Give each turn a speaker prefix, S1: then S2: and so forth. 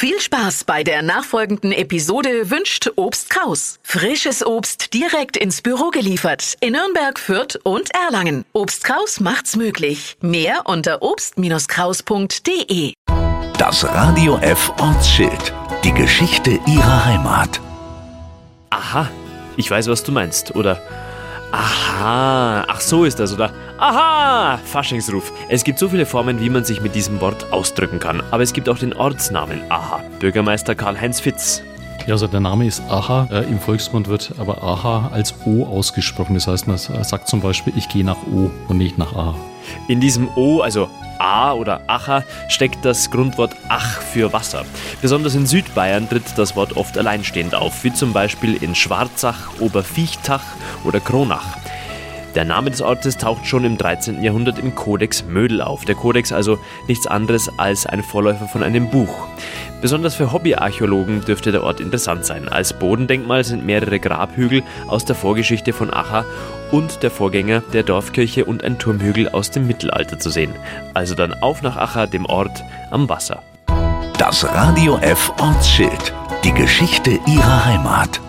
S1: Viel Spaß bei der nachfolgenden Episode wünscht Obst Kraus. Frisches Obst direkt ins Büro geliefert in Nürnberg, Fürth und Erlangen. Obst Kraus macht's möglich. Mehr unter obst-kraus.de.
S2: Das Radio F Ortsschild. Die Geschichte ihrer Heimat.
S3: Aha, ich weiß, was du meinst. Oder Aha, ach so ist das, oder? Aha, Faschingsruf. Es gibt so viele Formen, wie man sich mit diesem Wort ausdrücken kann. Aber es gibt auch den Ortsnamen Aha. Bürgermeister Karl-Heinz Fitz.
S4: Ja, also der Name ist Aha. Äh, Im Volksmund wird aber Aha als O ausgesprochen. Das heißt, man sagt zum Beispiel, ich gehe nach O und nicht nach Aha.
S3: In diesem O, also A oder Acha, steckt das Grundwort Ach für Wasser. Besonders in Südbayern tritt das Wort oft alleinstehend auf, wie zum Beispiel in Schwarzach, Oberviechtach oder Kronach. Der Name des Ortes taucht schon im 13. Jahrhundert im Kodex Mödel auf. Der Kodex also nichts anderes als ein Vorläufer von einem Buch. Besonders für Hobbyarchäologen dürfte der Ort interessant sein. Als Bodendenkmal sind mehrere Grabhügel aus der Vorgeschichte von Acha und der Vorgänger der Dorfkirche und ein Turmhügel aus dem Mittelalter zu sehen. Also dann auf nach Acha, dem Ort am Wasser.
S2: Das Radio F Ortsschild. Die Geschichte ihrer Heimat.